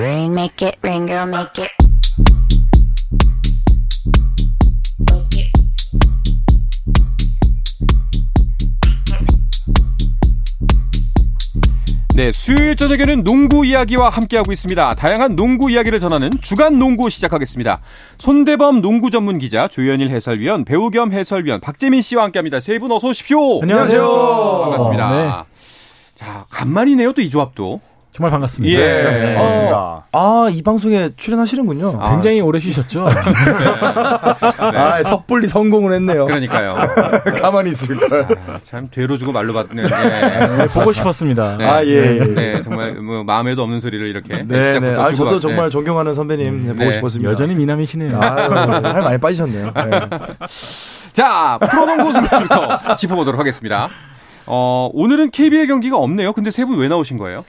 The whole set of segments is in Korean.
Rain, make it rain, girl, make it. 네, 수요일 저녁에는 농구 이야기와 함께하고 있습니다. 다양한 농구 이야기를 전하는 주간 농구 시작하겠습니다. 손대범 농구 전문 기자, 조현일 해설위원, 배우 겸 해설위원 박재민 씨와 함께합니다. 세 분 어서 오십시오. 안녕하세요. 반갑습니다. 어, 네. 자, 간만이네요, 또 이 조합도. 정말 반갑습니다. 예. 네. 어, 아, 이 방송에 출연하시는군요. 아. 굉장히 오래 쉬셨죠? 아, 섣불리 성공을 했네요. 그러니까요. 가만히 있을 걸. 아, 참 죄로 주고 말로 받는. 예. 네, 보고 싶었습니다. 네. 아, 예, 예. 네, 정말 뭐 마음에도 없는 소리를 이렇게. 네, 네. 아, 저도 받- 정말 네. 존경하는 선배님 네, 보고 네. 싶었습니다. 여전히 미남이시네요. 아유, 살 많이 빠지셨네요. 네. 자, 프로농구 소식부터 짚어보도록 하겠습니다. 어, 오늘은 KBL 경기가 없네요. 근데 세 분 왜 나오신 거예요?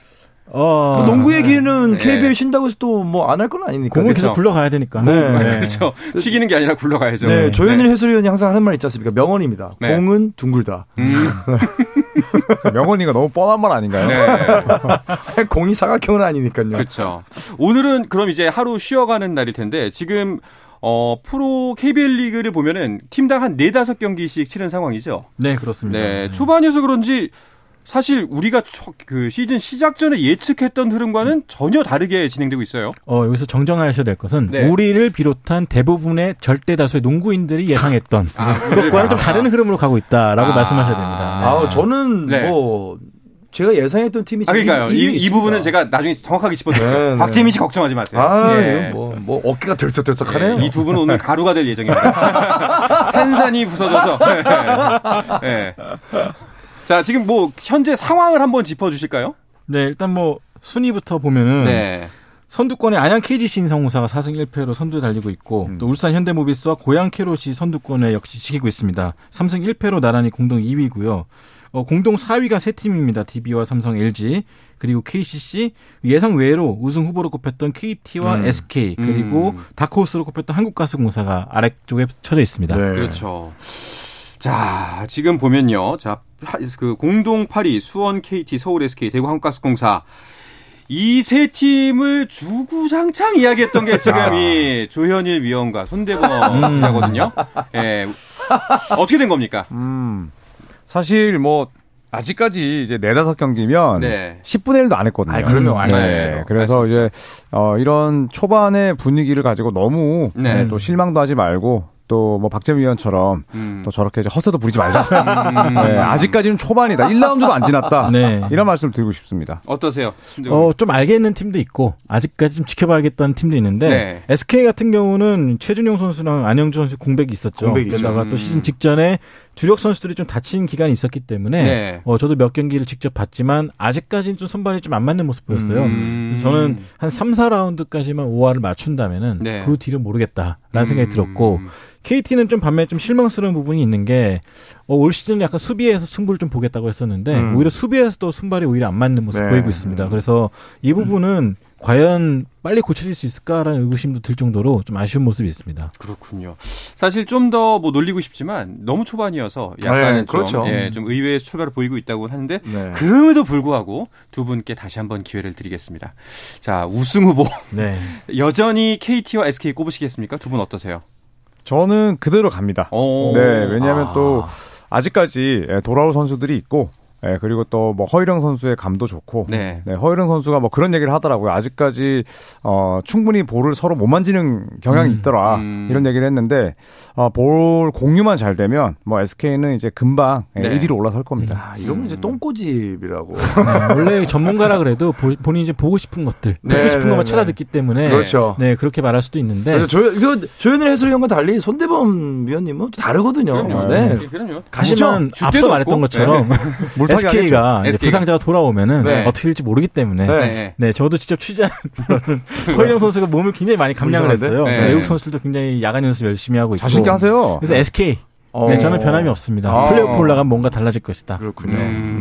어, 뭐 농구 얘기는 네. KBL 쉰다고 해서 또 뭐 안 할 건 아니니까. 공을 그렇죠. 계속 굴러가야 되니까. 네. 아, 그렇죠. 튀기는 게 아니라 굴러가야죠. 네, 조현일 해설위원이 항상 하는 말 있지 않습니까? 명언입니다. 네. 공은 둥글다. 음, 명언이가 너무 뻔한 말 아닌가요? 네. 공이 사각형은 아니니까요. 그렇죠. 오늘은 그럼 이제 하루 쉬어가는 날일 텐데 지금 어, 프로 KBL 리그를 보면은 팀당 한 네다섯 경기씩 치른 상황이죠. 네, 그렇습니다. 네. 초반이어서 그런지 사실 우리가 초- 그 시즌 시작 전에 예측했던 흐름과는 전혀 다르게 진행되고 있어요. 어, 여기서 정정하셔야 될 것은 네. 우리를 비롯한 대부분의 절대 다수의 농구인들이 예상했던 아, 그것과는 좀 다른 흐름으로 가고 있다라고 아. 말씀하셔야 됩니다. 네. 아, 저는 네. 뭐 제가 예상했던 팀이 아, 그러니까요. 지금 이, 이 있습니다. 부분은 제가 나중에 정확하게 짚어드릴게요. 네, 네. 박재민 씨 걱정하지 마세요. 아, 예. 뭐, 뭐 어깨가 들썩들썩하네요. 이두 분은 오늘 가루가 될 예정입니다. 산산이 부서져서. 네. 자, 지금 뭐 현재 상황을 한번 짚어 주실까요? 네, 일단 뭐 순위부터 보면은 네. 선두권에 안양 KGC 인성공사가 4승 1패로 선두에 달리고 있고 또 울산 현대모비스와 고양 캐롯이 선두권에 역시 지키고 있습니다. 3승 1패로 나란히 공동 2위고요. 어, 공동 4위가 세 팀입니다. DB와 삼성, LG 그리고 KCC 예상 외로 우승 후보로 꼽혔던 KT와 음. SK 그리고 음. 다크호스로 꼽혔던 한국가스공사가 아래쪽에 쳐져 있습니다. 네. 그렇죠. 자, 지금 보면요. 자, 파- 그 공동 8위 수원 KT, 서울 SK, 대구 한국가스공사 이 세 팀을 주구장창 이야기했던 게 지금 이 조현일 위원과 손대범 기자거든요. 예. 어떻게 된 겁니까? 음, 사실 뭐 아직까지 이제 네다섯 경기면 네. 10분의 1도 안 했거든요. 아, 그럼요. 알수 네, 있어요. 그래서 이제 어, 이런 초반의 분위기를 가지고 너무 네. 네, 또 실망도 하지 말고 또 뭐 박재민 위원처럼 음. 또 저렇게 이제 헛새도 부리지 말자. 음. 네, 아직까지는 초반이다. 1라운드도 안 지났다. 네. 이런 말씀을 드리고 싶습니다. 어떠세요? 어, 좀 알겠는 팀도 있고, 아직까지 좀 지켜봐야겠다는 팀도 있는데, 네. SK 같은 경우는 최준용 선수랑 안영주 선수 공백이 있었죠. 공백이 있죠. 게다가 음. 또 시즌 직전에 주력 선수들이 좀 다친 기간이 있었기 때문에, 네. 어, 저도 몇 경기를 직접 봤지만, 아직까지는 좀 선발이 좀 안 맞는 모습 보였어요. 음. 저는 한 3, 4라운드까지만 5화를 맞춘다면은, 네. 그 뒤를 모르겠다라는 생각이 음. 들었고, KT는 좀 반면에 좀 실망스러운 부분이 있는 게, 어, 올 시즌은 약간 수비에서 승부를 좀 보겠다고 했었는데, 음. 오히려 수비에서도 순발이 오히려 안 맞는 모습 네. 보이고 있습니다. 그래서 이 부분은 과연 빨리 고쳐질 수 있을까라는 의구심도 들 정도로 좀 아쉬운 모습이 있습니다. 그렇군요. 사실 좀 더 뭐 놀리고 싶지만 너무 초반이어서 약간은 네, 그렇죠. 좀, 예, 좀 의외의 출발을 보이고 있다고 하는데 네. 그럼에도 불구하고 두 분께 다시 한번 기회를 드리겠습니다. 자, 우승 후보 네. 여전히 KT와 SK 꼽으시겠습니까? 두 분 어떠세요? 저는 그대로 갑니다. 오. 네, 왜냐하면 아. 또 아직까지 예, 돌아올 선수들이 있고, 예, 그리고 또 뭐 허일영 선수의 감도 좋고, 네. 네, 허일영 선수가 뭐 그런 얘기를 하더라고요. 아직까지 어 충분히 볼을 서로 못 만지는 경향이 음, 있더라. 음. 이런 얘기를 했는데 어, 볼 공유만 잘 되면 뭐 SK는 이제 금방 예, 네. 1위로 올라설 겁니다. 아, 이러면 이제 똥꼬집이라고. 네, 원래 전문가라 그래도 보- 본인이 이제 보고 싶은 것들, 네, 듣고 싶은 네, 것만 네. 찾아 듣기 때문에 그렇죠. 네, 그렇게 말할 수도 있는데 그래서 조, 저, 조현일 해설위원과 달리 손대범 위원님은 또 다르거든요. 그럼요. 네. 그럼요. 줄 앞서 말했던 없고. 것처럼 SK가 SK 가. 부상자가 돌아오면은 네. 어떻게 될지 모르기 때문에 네. 네. 네, 저도 직접 취재한 허일영 선수가 몸을 굉장히 많이 감량을? 했어요. 네. 외국 선수들도 굉장히 야간 연습 열심히 하고 있고. 자신 있게 하세요. 그래서 SK 어. 네, 저는 변함이 없습니다. 아. 플레이오프 올라가면 뭔가 달라질 것이다. 그렇군요. 음.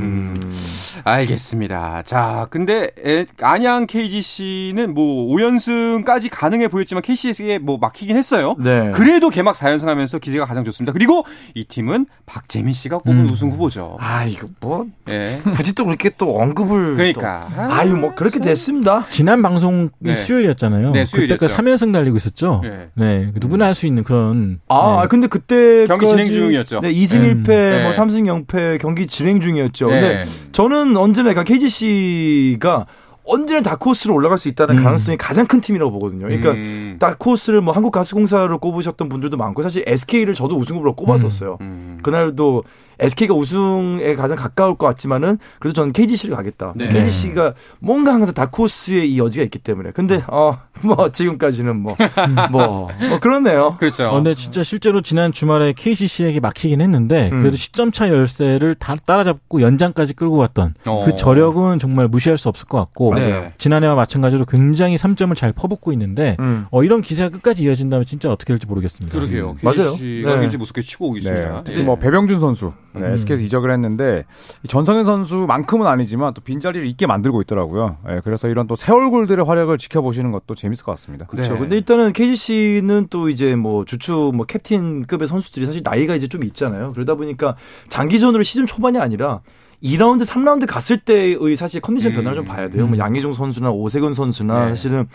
알겠습니다. 자, 근데 에, 안양 KGC는 뭐 5연승까지 가능해 보였지만 KCS에 뭐 막히긴 했어요. 네. 그래도 개막 4연승 하면서 기세가 가장 좋습니다. 그리고 이 팀은 박재민 씨가 꼽은 음. 우승 후보죠. 아 이거 뭐 예. 굳이 또 그렇게 또 언급을 그러니까. 또. 아유 뭐 그렇게 됐습니다. 지난 방송이 네. 수요일이었잖아요. 네. 그때까지 3연승 달리고 있었죠. 예. 네. 누구나 할 수 있는 그런 아, 네. 근데 그때 경기 진행 중이었죠. 네, 2승 음. 1패, 네. 뭐 3승 0패 경기 진행 중이었죠. 네. 근데 저는 언제나 약간 KGC가 언제나 다크호스로 올라갈 수 있다는 음. 가능성이 가장 큰 팀이라고 보거든요. 그러니까 음. 다크호스를 뭐 한국가스공사로 꼽으셨던 분들도 많고 사실 SK를 저도 우승 후보로 꼽았었어요. 음. 그날도 SK가 우승에 가장 가까울 것 같지만은 그래도 저는 KGC를 가겠다. 네. KGC가 뭔가 항상 다크호스의 이 여지가 있기 때문에. 근데 어 뭐 지금까지는 뭐뭐 뭐 그렇네요. 그렇죠. 어, 근데 진짜 실제로 지난 주말에 KCC에게 막히긴 했는데 음. 그래도 10점 차 열세를 다 따라잡고 연장까지 끌고 갔던 어. 그 저력은 정말 무시할 수 없을 것 같고 네. 지난해와 마찬가지로 굉장히 3점을 잘 퍼붓고 있는데 음. 어, 이런 기세가 끝까지 이어진다면 진짜 어떻게 될지 모르겠습니다. 그러게요. 음. 맞아요. KGC가 네. 굉장히 무섭게 치고 오고 있습니다. 네, 특히 예. 뭐 배병준 선수 네, 음. SK에서 이적을 했는데 이 전성현 선수만큼은 아니지만 또 빈자리를 있게 만들고 있더라고요. 네, 그래서 이런 또 새 얼굴들의 활약을 지켜보시는 것도 재밌을 것 같습니다. 네. 그렇죠. 근데 일단은 KGC는 또 이제 뭐 주축 뭐 캡틴급의 선수들이 사실 나이가 이제 좀 있잖아요. 그러다 보니까 장기전으로 시즌 초반이 아니라 2라운드, 3라운드 갔을 때의 사실 컨디션 음. 변화를 좀 봐야 돼요. 뭐 음. 양희종 선수나 오세근 선수나 네. 사실은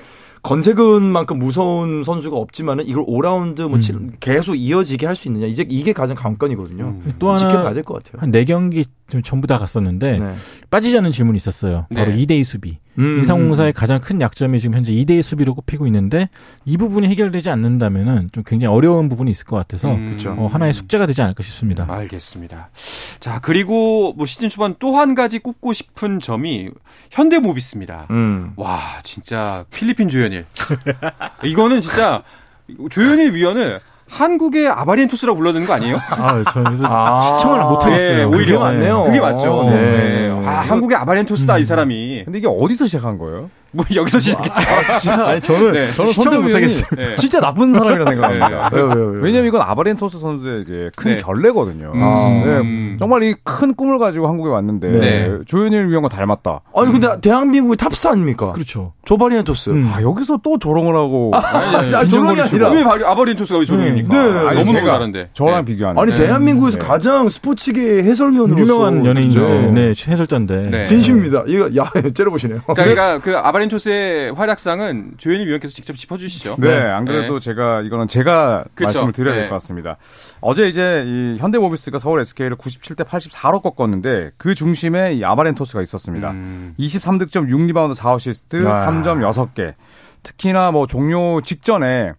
건세근만큼 무서운 선수가 없지만은 이걸 5라운드 뭐 음. 칠- 계속 이어지게 할 수 있느냐. 이제 이게 가장 관건이거든요. 음. 또 하나 지켜봐야 될 것 같아요. 한 4경기 전부 다 갔었는데 네. 빠지지 않은 질문이 있었어요. 바로 네. 2대2 수비. 음. 인상공사의 가장 큰 약점이 지금 현재 2대2 수비로 꼽히고 있는데 이 부분이 해결되지 않는다면은 좀 굉장히 어려운 부분이 있을 것 같아서 음. 그쵸. 어, 하나의 숙제가 되지 않을까 싶습니다. 알겠습니다. 자, 그리고 뭐 시즌 초반 또 한 가지 꼽고 싶은 점이 현대모비스입니다. 음. 와, 진짜 필리핀 조현일. 이거는 진짜 조현일 위원을 한국의 아바리엔토스라고 불러드는 거 아니에요? 아, 저 그래서 아. 시청을 못 하겠어요. 네, 오히려 그게 맞네요. 그게 맞죠. 네. 네. 아, 한국의 아바리엔토스다 이 사람이. 근데 이게 어디서 시작한 거예요? 뭐 여기서 시작했죠. 아니 저는 네. 저는 시청을 못 선대위원이 하겠어요. 네. 진짜 나쁜 사람이라 생각합니다. 왜요, 왜요, 왜요? 왜냐면 이건 아바렌토스 선수에게 큰 네. 결례거든요. 아. 네, 정말 이 큰 꿈을 가지고 한국에 왔는데 네. 조현일 위원과 닮았다. 아니 근데 대한민국의 탑스타 아닙니까? 그렇죠. 조바리안토스. 음. 아, 여기서 또 조롱을 하고 아니, 아니, 아, 조롱이 아니라. 왜 바- 아바리엔토스가 왜 조롱입니까? 네. 아, 아니, 너무 제가 너무 잘한데. 저랑 네. 비교하는. 아니 네. 대한민국에서 네. 가장 스포츠계 해설위원으로서 유명한 연예인인데, 그렇죠. 네, 해설자인데. 네. 진심입니다. 이거 야 째려보시네요. 자, 그러니까 그 아바리엔 토스의 활약상은 조현일 위원께서 직접 짚어주시죠. 네, 안 그래도 제가 이거는 제가 그쵸. 말씀을 드려야 네. 될것 같습니다. 어제 이제 이 현대모비스가 서울 SK를 97대 84로 꺾었는데 그 중심에 이 아바리엔토스가 있었습니다. 음. 23득점 6리바운드 4어시스트 아. 3점 6개. 특히나 뭐 종료 직전에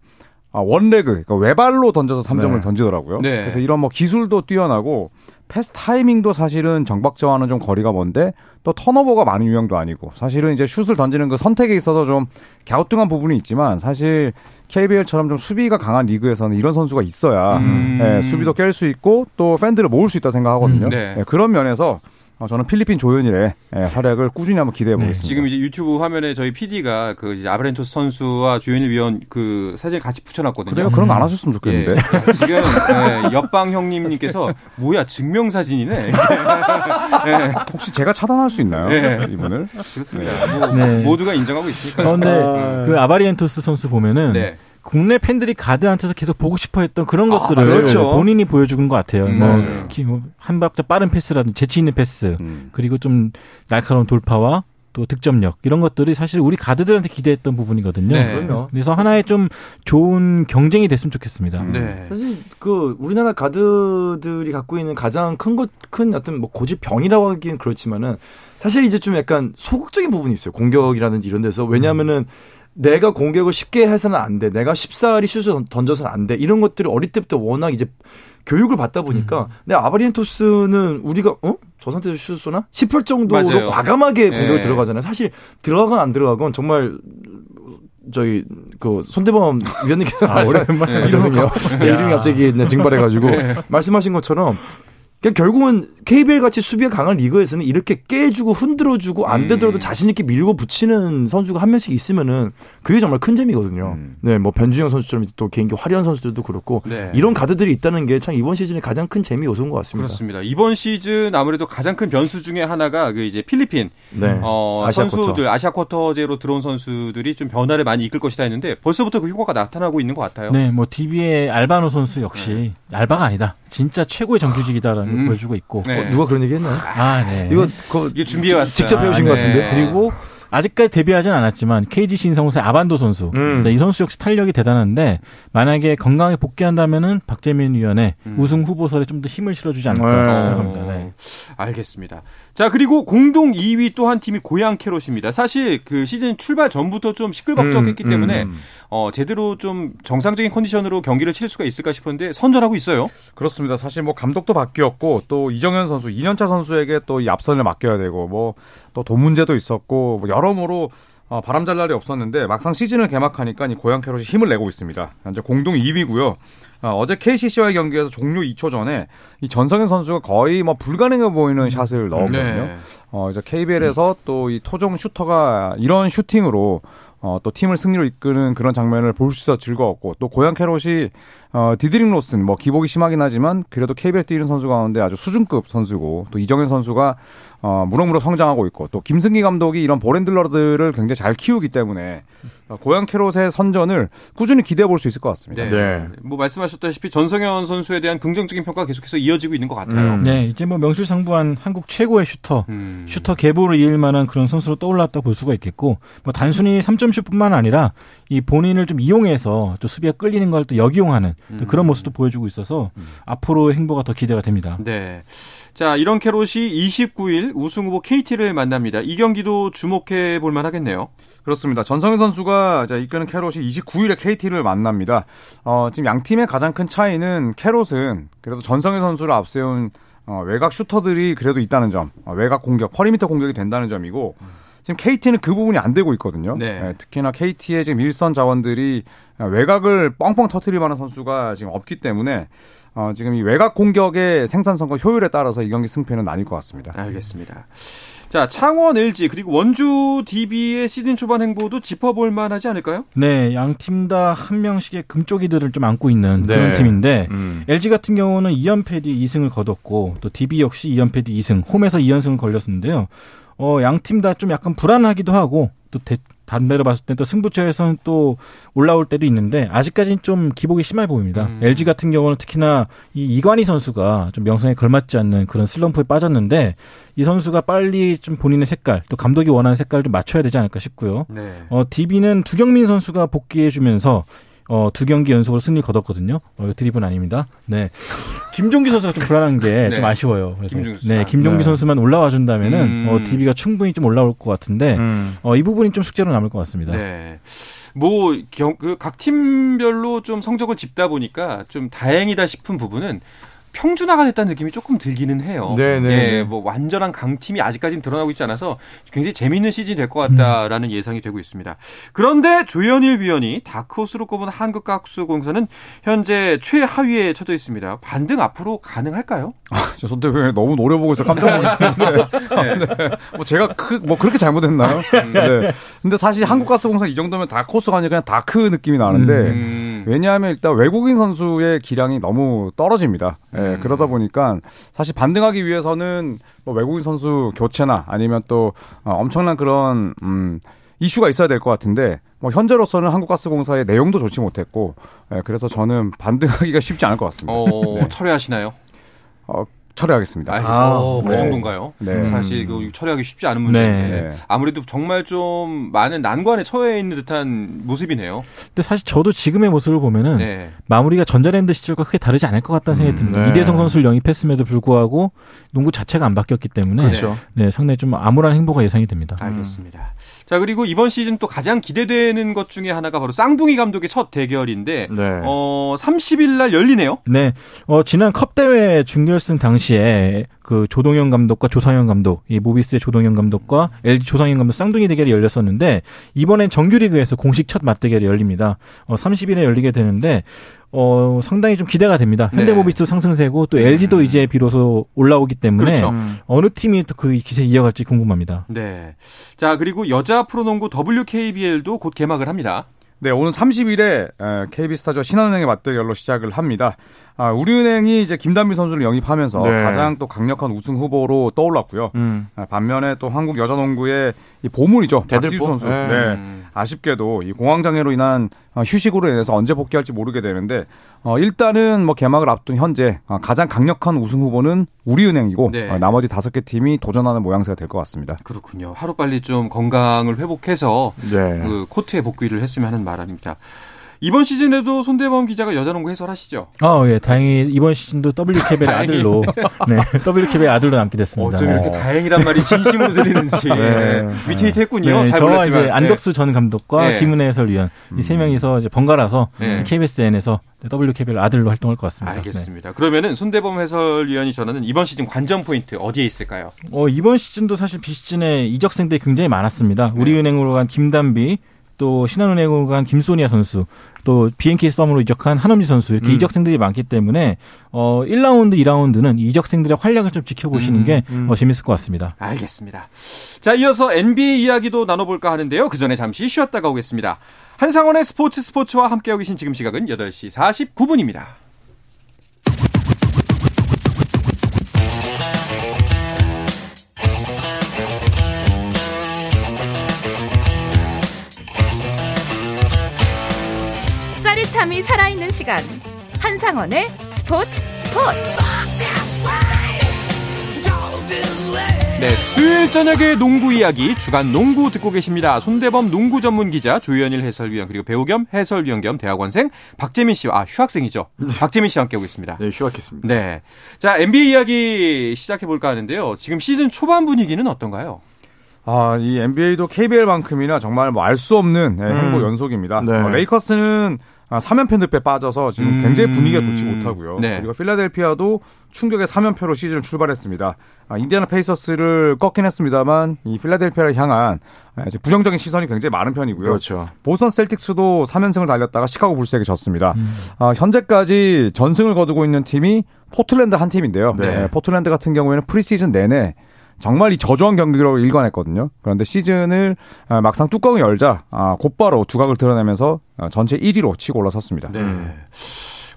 아, one leg, 그러니까 외발로 던져서 3점을 네. 던지더라고요. 네. 그래서 이런 뭐 기술도 뛰어나고 패스 타이밍도 사실은 정박자와는 좀 거리가 먼데 또 턴오버가 많은 유형도 아니고 사실은 이제 슛을 던지는 그 선택에 있어서 좀 갸우뚱한 부분이 있지만 사실 KBL처럼 좀 수비가 강한 리그에서는 이런 선수가 있어야 음. 예, 수비도 깰 수 있고 또 팬들을 모을 수 있다 생각하거든요. 음, 네. 예, 그런 면에서 어, 저는 필리핀 조현일의 예, 활약을 꾸준히 한번 기대해 보겠습니다. 네, 지금 이제 유튜브 화면에 저희 PD가 그 이제 아바렌토스 선수와 조현일 위원 그 사진을 같이 붙여놨거든요. 그래요? 그런 거 안 하셨으면 예. 좋겠는데. 지금 예, 옆방 형님님께서 뭐야 증명 사진이네. 예, 혹시 제가 차단할 수 있나요? 네. 이분을? 그렇습니다. 뭐 네. 모두가 인정하고 있으니까. 그런데 아. 그 아바리엔토스 선수 보면은 네. 국내 팬들이 가드한테서 계속 보고 싶어했던 그런 것들을 그렇죠. 본인이 보여준 것 같아요. 음, 뭐. 기- 뭐한 박자 빠른 패스라든지 재치 있는 패스, 음. 그리고 좀 날카로운 돌파와 또 득점력 이런 것들이 사실 우리 가드들한테 기대했던 부분이거든요. 네. 그래서 하나의 좀 좋은 경쟁이 됐으면 좋겠습니다. 음. 네. 사실 그 우리나라 가드들이 갖고 있는 가장 큰 것 큰 어떤 뭐 고집병이라고 하기는 그렇지만은 사실 이제 좀 약간 소극적인 부분이 있어요. 공격이라든지 이런 데서 왜냐하면은 내가 공격을 쉽게 해서는 안 돼. 내가 쉽사리 슛을 던- 던져서는 안 돼. 이런 것들을 어릴 때부터 워낙 이제 교육을 받다 보니까 근데 아바리엔토스는 우리가 어? 저 상태에서 슛을 쏘나? 싶을 정도로 맞아요. 과감하게 공격을 네. 들어가잖아요. 사실 들어가건 안 들어가건 정말 저희 그 손대범 위원님께서 아, 말씀 오랜만에 네. 아, 죄송해요. 네, 이름이 갑자기 네, 증발해가지고 말씀하신 것처럼 그러니까 결국은 KBL 같이 수비가 강한 리그에서는 이렇게 깨주고 흔들어주고 안 음. 되더라도 자신 있게 밀고 붙이는 선수가 한 명씩 있으면은 그게 정말 큰 재미거든요. 음. 네, 뭐 변준영 선수처럼 또 개인기 화려한 선수들도 그렇고 네. 이런 가드들이 있다는 게 참 이번 시즌의 가장 큰 재미 요소인 것 같습니다. 그렇습니다. 이번 시즌 아무래도 가장 큰 변수 중에 하나가 그 이제 필리핀 네. 어, 아시아 선수들 쿼터. 아시아 쿼터제로 들어온 선수들이 좀 변화를 많이 이끌 것이다 했는데 벌써부터 그 효과가 나타나고 있는 것 같아요. 네, 뭐 DB의 알바노 선수 역시 알바가 아니다. 진짜 최고의 정규직이다라는 걸 음. 보여주고 있고. 네. 어, 누가 그런 얘기 했나요? 아, 네. 이거 그 이게 준비해 왔어요. 직접 배우신 것 같은데. 그리고 아직까지 데뷔하진 않았지만 KG 신성우의 아반도 선수. 음. 자, 이 선수 역시 탄력이 대단한데 만약에 건강하게 복귀한다면은 박재민 위원의 음. 우승 후보설에 좀 더 힘을 실어주지 않을까 네. 생각합니다. 네. 알겠습니다. 자 그리고 공동 2위 또 한 팀이 고양 캐롯입니다. 사실 그 시즌 출발 전부터 좀 시끌벅적했기 음, 때문에 음. 어, 제대로 좀 정상적인 컨디션으로 경기를 치를 수가 있을까 싶었는데 선전하고 있어요. 그렇습니다. 사실 뭐 감독도 바뀌었고 또 이정현 선수, 2년차 선수에게 또 이 앞선을 맡겨야 되고 뭐 또 돈 문제도 있었고 뭐 여러모로 어, 바람잘 날이 없었는데 막상 시즌을 개막하니까 이 고양 캐롯이 힘을 내고 있습니다. 현재 공동 2위고요. 어, 제 KCC와의 경기에서 종료 2초 전에 이 전성현 선수가 거의 뭐 불가능해 보이는 샷을 넣었거든요. 네. 어, 이제 KBL에서 또 이 토종 슈터가 이런 슈팅으로 어, 또 팀을 승리로 이끄는 그런 장면을 볼 수 있어 즐거웠고 또 고양 캐롯이 어, 디드릭 로슨 뭐 기복이 심하긴 하지만 그래도 KBL 뛰는 선수 가운데 아주 수준급 선수고 또 이정현 선수가 어, 무럭무럭 성장하고 있고 또 김승기 감독이 이런 ball handler들을 굉장히 잘 키우기 때문에 어, 고양 캐롯의 선전을 꾸준히 기대해 볼 수 있을 것 같습니다. 네. 네. 뭐 말씀하셨다시피 전성현 선수에 대한 긍정적인 평가가 계속해서 이어지고 있는 것 같아요. 음. 네, 이제 뭐 명실상부한 한국 최고의 슈터, 음. 슈터 계보를 이을 만한 그런 선수로 떠올랐다 볼 수가 있겠고, 뭐 단순히 3점슛뿐만 아니라 이 본인을 좀 이용해서 또 수비가 끌리는 걸 또 역이용하는 또 음. 그런 모습도 보여주고 있어서 앞으로의 행보가 더 기대가 됩니다. 네. 자, 이런 캐롯이 29일 우승 후보 KT를 만납니다. 이 경기도 주목해 볼 만하겠네요. 그렇습니다. 전성현 선수가 이끄는 캐롯이 29일에 KT를 만납니다. 어, 지금 양 팀의 가장 큰 차이는 캐롯은 그래도 전성현 선수를 앞세운 어, 외곽 슈터들이 그래도 있다는 점, 어, 외곽 공격, perimeter 공격이 된다는 점이고 지금 KT는 그 부분이 안 되고 있거든요. 네. 예, 특히나 KT의 지금 일선 자원들이 외곽을 뻥뻥 터트릴 만한 선수가 지금 없기 때문에 어, 지금 이 외곽 공격의 생산성과 효율에 따라서 이 경기 승패는 나뉠 것 같습니다. 알겠습니다. 자, 창원 LG 그리고 원주 DB의 시즌 초반 행보도 짚어볼 만하지 않을까요? 네, 양 팀 다 한 명씩의 금쪽이들을 좀 안고 있는 네. 그런 팀인데 음. LG 같은 경우는 2연패 뒤 2승을 거뒀고 또 DB 역시 2연패 뒤 2승, 홈에서 2연승을 걸렸었는데요. 어, 양 팀 다 좀 약간 불안하기도 하고 또 대, 데로 봤을 때 또 승부처에서는 또 올라올 때도 있는데 아직까지는 좀 기복이 심해 보입니다. 음. LG 같은 경우는 특히나 이 이관희 선수가 좀 명성에 걸맞지 않는 그런 슬럼프에 빠졌는데 이 선수가 빨리 좀 본인의 색깔 또 감독이 원하는 색깔 좀 맞춰야 되지 않을까 싶고요. 네. 어, DB는 두경민 선수가 복귀해 주면서 어, 두 경기 연속으로 승리 거뒀거든요. 어, 드립은 아닙니다. 네. 김종기 선수가 좀 불안한 게좀 네. 아쉬워요. 그래서 김종기. 네, 아, 김종기 네. 선수만 올라와 준다면은 음. 어, DB가 충분히 좀 올라올 것 같은데 음. 어, 이 부분이 좀 숙제로 남을 것 같습니다. 네. 뭐, 그각 팀별로 좀 성적을 짚다 보니까 좀 다행이다 싶은 부분은 평준화가 됐다는 느낌이 조금 들기는 해요. 네, 네, 예, 네. 뭐 완전한 강팀이 아직까지는 드러나고 있지 않아서 굉장히 재미있는 시즌이 될 것 같다라는 예상이 되고 있습니다. 그런데 조현일 위원이 다크호스로 꼽은 한국가스공사는 현재 최하위에 처져 있습니다. 반등 앞으로 가능할까요? 저 손대표님 너무 노려보고 있어 깜짝 놀랐는데. 네. 뭐 제가 크, 뭐 그렇게 잘못했나요? 네. 근데 사실 한국가스공사 이 정도면 다크호스가 아니라 그냥 다크 느낌이 나는데 음. 왜냐하면 일단 외국인 선수의 기량이 너무 떨어집니다. 예, 음. 그러다 보니까 사실 반등하기 위해서는 뭐 외국인 선수 교체나 아니면 또 어, 엄청난 그런 음, 이슈가 있어야 될 것 같은데 뭐 현재로서는 한국가스공사의 내용도 좋지 못했고 예, 그래서 저는 반등하기가 쉽지 않을 것 같습니다. 어, 네. 철회하시나요? 어, 철회하겠습니다. 알겠습니다. 그 네. 정도인가요? 네. 사실 그 철회하기 쉽지 않은 문제인데 네. 아무래도 정말 좀 많은 난관에 처해 있는 듯한 모습이네요. 근데 사실 저도 지금의 모습을 보면은 네. 마무리가 전자랜드 시절과 크게 다르지 않을 것 같다는 생각이 듭니다. 네. 이대성 선수를 영입했음에도 불구하고 농구 자체가 안 바뀌었기 때문에 그렇죠. 네, 상당히 좀 암울한 행보가 예상이 됩니다. 알겠습니다. 자 그리고 이번 시즌 또 가장 기대되는 것 중에 하나가 바로 쌍둥이 감독의 첫 대결인데 네. 어 30일 날 열리네요. 네, 어, 지난 컵 대회 준결승 당시 당시에 그 조동현 감독과 조상현 감독, 이 모비스의 조동현 감독과 LG 조상현 감독 쌍둥이 대결이 열렸었는데 이번엔 정규리그에서 공식 첫 맞대결이 열립니다. 어 30일에 열리게 되는데 어 상당히 좀 기대가 됩니다. 네. 현대모비스 상승세고 또 LG도 이제 비로소 올라오기 때문에 그렇죠. 어느 팀이 또 그 기세 이어갈지 궁금합니다. 네. 자, 그리고 여자 프로농구 WKBL도 곧 개막을 합니다. 네, 오늘 30일에 KB스타즈와 신한은행의 맞대결로 시작을 합니다. 아, 우리은행이 이제 김단비 선수를 영입하면서 네. 가장 또 강력한 우승 후보로 떠올랐고요. 음. 아, 반면에 또 한국 여자농구의 이 보물이죠. 대들보? 박지수 선수. 네. 아쉽게도 이 공황 장애로 인한 어, 휴식으로 인해서 언제 복귀할지 모르게 되는데 어, 일단은 뭐 개막을 앞둔 현재 어, 가장 강력한 우승 후보는 우리은행이고 네. 어, 나머지 다섯 개 팀이 도전하는 모양새가 될 것 같습니다. 그렇군요. 하루 빨리 좀 건강을 회복해서 네. 그 코트에 복귀를 했으면 하는 바람입니다. 이번 시즌에도 손대범 기자가 여자농구 해설하시죠? 아, 예. 다행히 이번 시즌도 WKB의 다행히. 아들로 네, WKB의 아들로 남게 됐습니다. 어쩜 이렇게 다행이란 말이 진심으로 들리는지 네. 위태위태했군요. 네, 잘 저와 몰랐지만. 이제 안덕수 전 감독과 네. 김은혜 해설위원 이세 명이서 이제 번갈아서 네. KBSN에서 WKBL 아들로 활동할 것 네. 같습니다. 네. 알겠습니다. 그러면은 손대범 해설위원이 전하는 이번 시즌 관전 포인트 어디에 있을까요? 어, 이번 시즌도 사실 비시즌에 이적생들이 굉장히 많았습니다. 네. 우리은행으로 간 김단비, 또 신한은행으로 간 김소니아 선수, 또 BNK 썸으로 이적한 한엄지 선수 이렇게 음. 이적생들이 많기 때문에 어 1라운드, 2라운드는 이적생들의 활약을 좀 지켜보시는 음, 게 음. 어, 재밌을 것 같습니다. 알겠습니다. 자, 이어서 NBA 이야기도 나눠볼까 하는데요. 그 전에 잠시 쉬었다가 오겠습니다. 한상원의 스포츠 스포츠와 함께하고 계신 지금 시각은 8시 49분입니다. 짜릿함이 살아있는 시간 한상원의 스포츠 스포츠 네, 수요일 저녁의 농구 이야기 주간 농구 듣고 계십니다. 손대범 농구 전문 기자 조현일 해설위원 그리고 배우 겸 해설위원 겸 대학원생 박재민 씨와 아 휴학생이죠. 박재민 씨와 함께하고 있습니다. 네, 휴학했습니다. 네. 자, NBA 이야기 시작해 볼까 하는데요. 지금 시즌 초반 분위기는 어떤가요? 아, 이 NBA도 KBL만큼이나 정말 뭐 알 수 없는 예, 행보 음. 연속입니다. 네. 어, 레이커스는 아, 3연패 늪에 빠져서 지금 음. 굉장히 분위기가 좋지 못하고요. 네. 그리고 필라델피아도 충격의 3연패로 시즌을 출발했습니다. 아, 인디애나 페이서스를 꺾긴 했습니다만 이 필라델피아를 향한 아, 부정적인 시선이 굉장히 많은 편이고요. 그렇죠. 보스턴 셀틱스도 3연승을 달렸다가 시카고 불스에게 졌습니다. 음. 아, 현재까지 전승을 거두고 있는 팀이 포틀랜드 한 팀인데요. 네. 네, 포틀랜드 같은 경우에는 프리시즌 내내 정말 이 저조한 경기로 일관했거든요. 그런데 시즌을 아, 막상 뚜껑을 열자 아, 곧바로 두각을 드러내면서 아, 전체 1위로 치고 올라섰습니다. 네.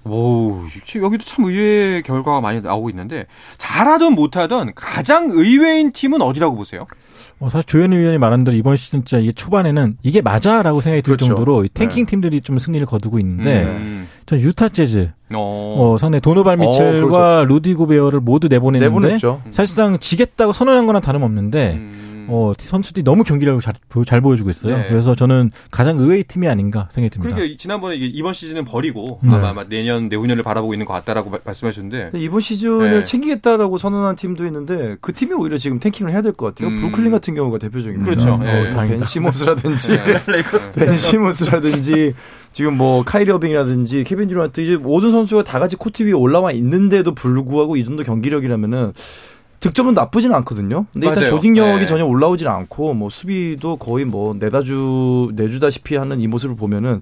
오, 여기도 참 의외의 결과가 많이 나오고 있는데 잘하든 못하든 가장 의외인 팀은 어디라고 보세요? 어, 사실 조현일 위원이 말한 대로 이번 시즌 진짜 이게 초반에는 이게 맞아라고 생각이 들 그렇죠. 정도로 이 탱킹 팀들이 좀 승리를 거두고 있는데 음. 전 유타 재즈 어. 어, 상당히 도노발 어, 미첼과 루디 고베어를 모두 내보냈는데 내보냈죠. 사실상 지겠다고 선언한 거나 다름없는데 음. 어, 선수들이 너무 경기력을 잘, 보- 잘 보여주고 있어요. 네. 그래서 저는 가장 의외의 팀이 아닌가 생각이 듭니다. 그러니까 지난번에 이번 시즌은 버리고 네. 아마 아마 내년 내후년을 바라보고 있는 것 같다라고 마- 말씀하셨는데 이번 시즌을 네. 챙기겠다라고 선언한 팀도 있는데 그 팀이 오히려 지금 tanking을 해야 될 것 같아요. 음. 브루클린 같은 경우가 대표적입니다. 그렇죠. 어, 네. 다행이다. 벤 시몬스라든지 네. 벤 시몬스라든지 지금 뭐 카이리 어빙이라든지 케빈 듀란트 이제 모든 선수가 다 같이 코트 위에 올라와 있는데도 불구하고 이 정도 경기력이라면은 득점은 나쁘진 않거든요. 근데 일단 맞아요. 조직력이 네. 전혀 올라오질 않고 뭐 수비도 거의 뭐 내다주 내주다시피 하는 이 모습을 보면은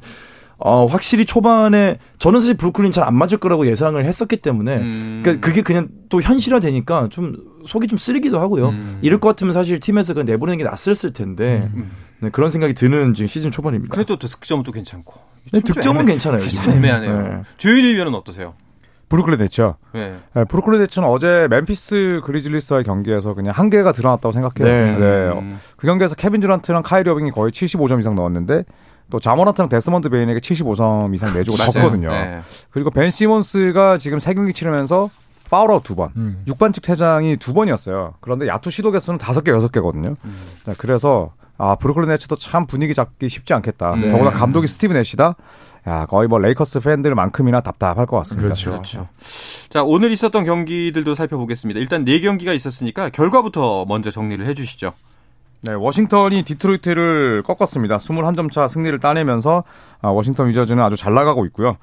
어 확실히 초반에 저는 사실 브루클린 잘 안 맞을 거라고 예상을 했었기 때문에 음. 그러니까 그게 그냥 또 현실화 되니까 좀 속이 좀 쓰리기도 하고요. 음. 이럴 것 같으면 사실 팀에서 그냥 내보내는 게 낫었을 텐데 음. 네, 그런 생각이 드는 지금 시즌 초반입니다. 그래도 또 득점은 또 괜찮고 네, 득점은 애매- 괜찮아요. 참. 애매하네요. 네. 조현일 위원은 어떠세요? 브루클린 네츠요. 네. 네, 브루클린 네츠는 어제 멤피스 그리즐리스와의 경기에서 그냥 한계가 드러났다고 생각해요. 네. 어, 그 경기에서 케빈 듀란트랑 카이리 어빙이 거의 75점 이상 넣었는데 또 자 모란트랑 데스먼드 베인에게 75점 이상 내주고. 졌거든요. 네. 그리고 벤 시몬스가 지금 세 경기 치르면서 foul out 두 번, 음. 6반칙 퇴장이 두 번이었어요. 그런데 야투 시도 개수는 다섯 개, 여섯 개거든요. 자, 그래서 아 브루클린 네츠도 참 분위기 잡기 쉽지 않겠다. 네. 더구나 감독이 스티브 내시다. 야 거의 뭐 레이커스 팬들만큼이나 답답할 것 같습니다. 그렇죠. 자, 오늘 있었던 경기들도 살펴보겠습니다. 일단 네 경기가 있었으니까 결과부터 먼저 정리를 해 주시죠. 네, 워싱턴이 디트로이트를 꺾었습니다. 21점 차 승리를 따내면서 아, 워싱턴 위저즈는 아주 잘 나가고 있고요.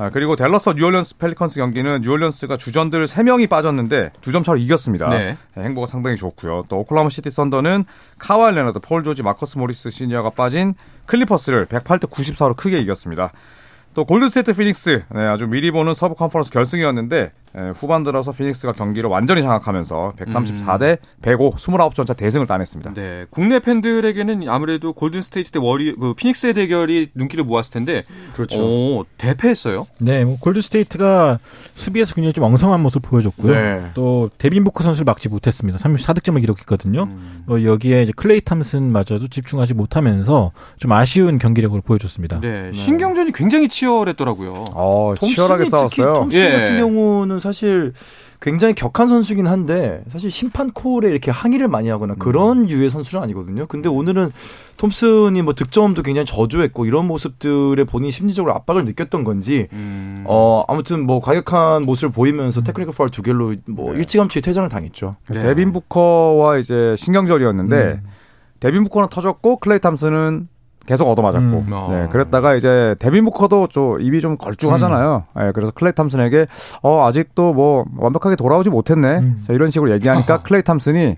아, 그리고 댈러스 뉴올리언스 펠리컨스 경기는 뉴올리언스가 주전들 3명이 빠졌는데 두 점 차로 이겼습니다. 네. 네, 행보가 상당히 좋고요. 또 오클라호마 시티 썬더는 카와일 레너드, 폴 조지, 마커스 모리스 시니어가 빠진 클리퍼스를 108대 94로 크게 이겼습니다. 또 골든스테이트 피닉스 네, 아주 미리 보는 서부 컨퍼런스 결승이었는데 예, 후반 들어서 피닉스가 경기를 완전히 장악하면서 134대 105 29점차 대승을 따냈습니다. 네, 국내 팬들에게는 아무래도 골든 스테이트 대 워리 그 피닉스의 대결이 눈길을 모았을 텐데 그렇죠. 오, 대패했어요. 네, 뭐 골든스테이트가 수비에서 굉장히 좀 엉성한 모습을 보여줬고요. 네. 또 데빈 부커 선수를 막지 못했습니다. 34득점을 기록했거든요. 음. 어, 여기에 이제 클레이 탐슨마저도 집중하지 못하면서 좀 아쉬운 경기력을 보여줬습니다. 네, 신경전이 굉장히 치열했더라고요. 어, 치열하게 싸웠어요. 톰슨 예. 같은 경우는 사실 굉장히 격한 선수긴 한데 사실 심판 콜에 이렇게 항의를 많이 하거나 그런 유의 선수는 아니거든요. 근데 오늘은 톰슨이 뭐 득점도 굉장히 저조했고 이런 모습들에 본인이 심리적으로 압박을 느꼈던 건지 음. 어 아무튼 뭐 과격한 모습을 보이면서 테크니컬 파울 두 개로 뭐 네. 일찌감치 퇴장을 당했죠. 네. 데빈 부커와 이제 신경전이었는데 음. 데빈 부커는 터졌고 클레이 탐슨은 계속 얻어맞았고 음. 어. 네, 그랬다가 이제 데빈 부커도 좀 입이 좀 걸쭉하잖아요. 네, 그래서 클레이 탐슨에게 어 아직도 뭐 완벽하게 돌아오지 못했네. 음. 자, 이런 식으로 얘기하니까 클레이 탐슨이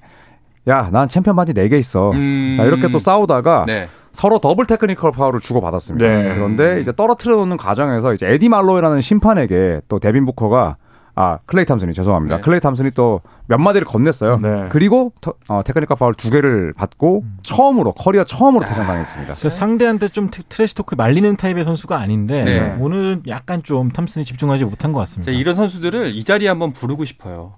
야, 난 챔피언 반지 4개 있어. 음. 자, 이렇게 또 싸우다가 네. 서로 더블 테크니컬 파울을 주고받았습니다. 네. 그런데 이제 떨어뜨려 놓는 과정에서 이제 에디 말로이라는 심판에게 또 데빈 부커가 아 클레이 탐슨이 죄송합니다. 네. 클레이 탐슨이 또 몇 마디를 건넸어요. 네. 그리고 터, 어, 테크니컬 파울 두 개를 받고 처음으로 커리어 처음으로 퇴장당했습니다. 그래서 상대한테 좀 트- trash talk 말리는 타입의 선수가 아닌데 네. 오늘은 약간 좀 탐슨이 집중하지 못한 것 같습니다. 자, 이런 선수들을 이 자리에 한번 부르고 싶어요.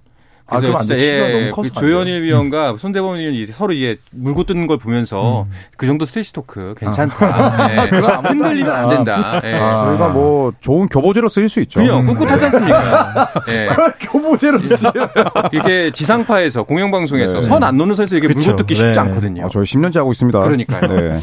아, 그래서 그럼 안 진짜 예, 너무 커서 그안 조현일 위원과 손대범 위원이 서로 이게 물고 뜯는 걸 보면서 음. 그 정도 스테이시 토크 괜찮다. 예. 흔들리면 안 된다. 예. 아. 저희가 뭐 좋은 교보제로 쓰일 수 있죠. 그냥 꿋꿋하지 않습니까? 예. 교보제로 쓰요. 이게 지상파에서 공영방송에서 네. 선안 놓는 선에서 이게 물고 그쵸. 뜯기 쉽지 네. 않거든요. 아, 저희 10년째 하고 있습니다. 그러니까요. 네.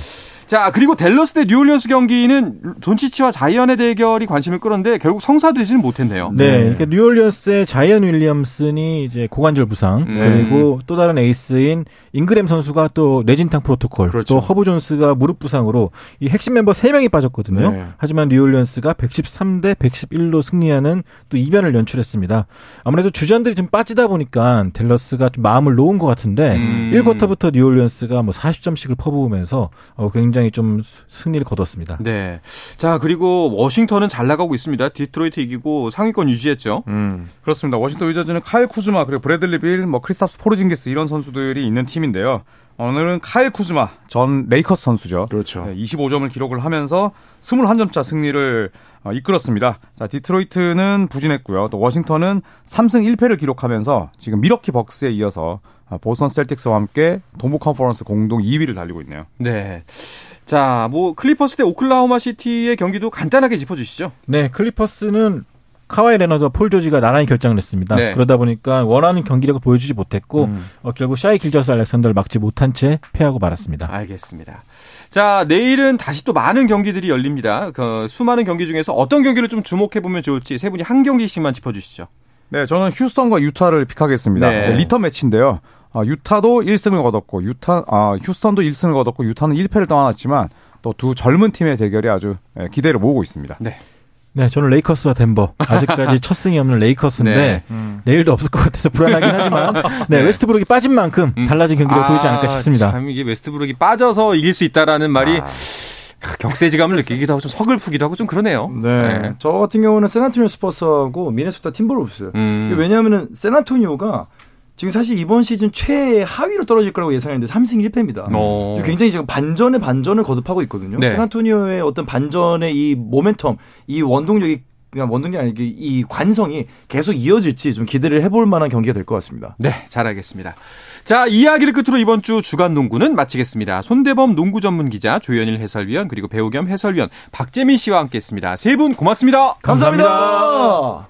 자, 그리고 댈러스 대 뉴올리언스 경기는 돈치치와 자이언의 대결이 관심을 끌었는데 결국 성사되지는 못했네요. 네, 이렇게 뉴올리언스의 자이언 윌리엄슨이 이제 고관절 부상 네. 그리고 또 다른 에이스인 잉그램 선수가 또 뇌진탕 프로토콜 그렇죠. 또 허브 존스가 무릎 부상으로 이 핵심 멤버 3명이 빠졌거든요. 네. 하지만 뉴올리언스가 113대 111로 승리하는 또 이변을 연출했습니다. 아무래도 주전들이 좀 빠지다 보니까 댈러스가 좀 마음을 놓은 것 같은데 음. 1쿼터부터 뉴올리언스가 뭐 40점씩을 퍼부으면서 어, 굉장히 좀 승리를 거뒀습니다. 네. 자, 그리고 워싱턴은 잘 나가고 있습니다. 디트로이트 이기고 상위권 유지했죠. 음. 그렇습니다. 워싱턴 위저즈는 카일 쿠즈마 그리고 브래들리 빌, 뭐 크리스탑스 포르징기스 이런 선수들이 있는 팀인데요. 오늘은 카일 쿠즈마 전 레이커스 선수죠. 그렇죠. 네, 25점을 기록을 하면서 21점 차 승리를 어, 이끌었습니다. 자, 디트로이트는 부진했고요. 또 워싱턴은 3승 1패를 기록하면서 지금 밀워키 벅스에 이어서 어, 보스턴 셀틱스와 함께 동부 컨퍼런스 공동 2위를 달리고 있네요. 네. 자, 뭐 클리퍼스 대 오클라호마 시티의 경기도 간단하게 짚어 주시죠. 네, 클리퍼스는 카와이 레너드와 폴 조지가 나란히 결장을 했습니다. 네. 그러다 보니까 원하는 경기력을 보여주지 못했고 음. 어, 결국 샤이 길저스 알렉산더를 막지 못한 채 패하고 말았습니다. 알겠습니다. 자, 내일은 다시 또 많은 경기들이 열립니다. 그 수많은 경기 중에서 어떤 경기를 좀 주목해 보면 좋을지 세 분이 한 경기씩만 짚어 주시죠. 네, 저는 휴스턴과 유타를 pick하겠습니다. 네. 이제 리턴 매치인데요. 아, 유타도 1승을 거뒀고 유타 아, 휴스턴도 1승을 거뒀고 유타는 1패를 떠안았지만 또 두 젊은 팀의 대결이 아주 예, 기대를 모으고 있습니다. 네, 저는 레이커스와 덴버. 아직까지 첫 승이 없는 레이커스인데 네. 음. 내일도 없을 것 같아서 불안하긴 하지만 네, 네. 웨스트브룩이 빠진 만큼 음. 달라진 경기를 보이지 않을까 싶습니다. 참 이게 웨스트브룩이 빠져서 이길 수 있다라는 말이 아. 격세지감을 느끼기도 하고 좀 서글프기도 하고 좀 그러네요. 네. 저 같은 경우는 샌안토니오 스퍼스하고 미네소타 팀버울브스. 음. 왜냐하면은 샌안토니오가 지금 사실 이번 시즌 최 하위로 떨어질 거라고 예상했는데 3승 1패입니다. 어. 굉장히 지금 반전의 반전을 거듭하고 있거든요. 네. 샌안토니오의 어떤 반전의 이 모멘텀, 이 원동력이 그냥 원동력이 아니고 이 관성이 계속 이어질지 좀 기대를 해볼 만한 경기가 될 것 같습니다. 네, 잘 알겠습니다. 자, 이야기를 끝으로 이번 주 주간 농구는 마치겠습니다. 손대범 농구 전문 기자, 조현일 해설위원, 그리고 배우 겸 해설위원 박재민 씨와 함께 했습니다. 세 분 고맙습니다. 감사합니다.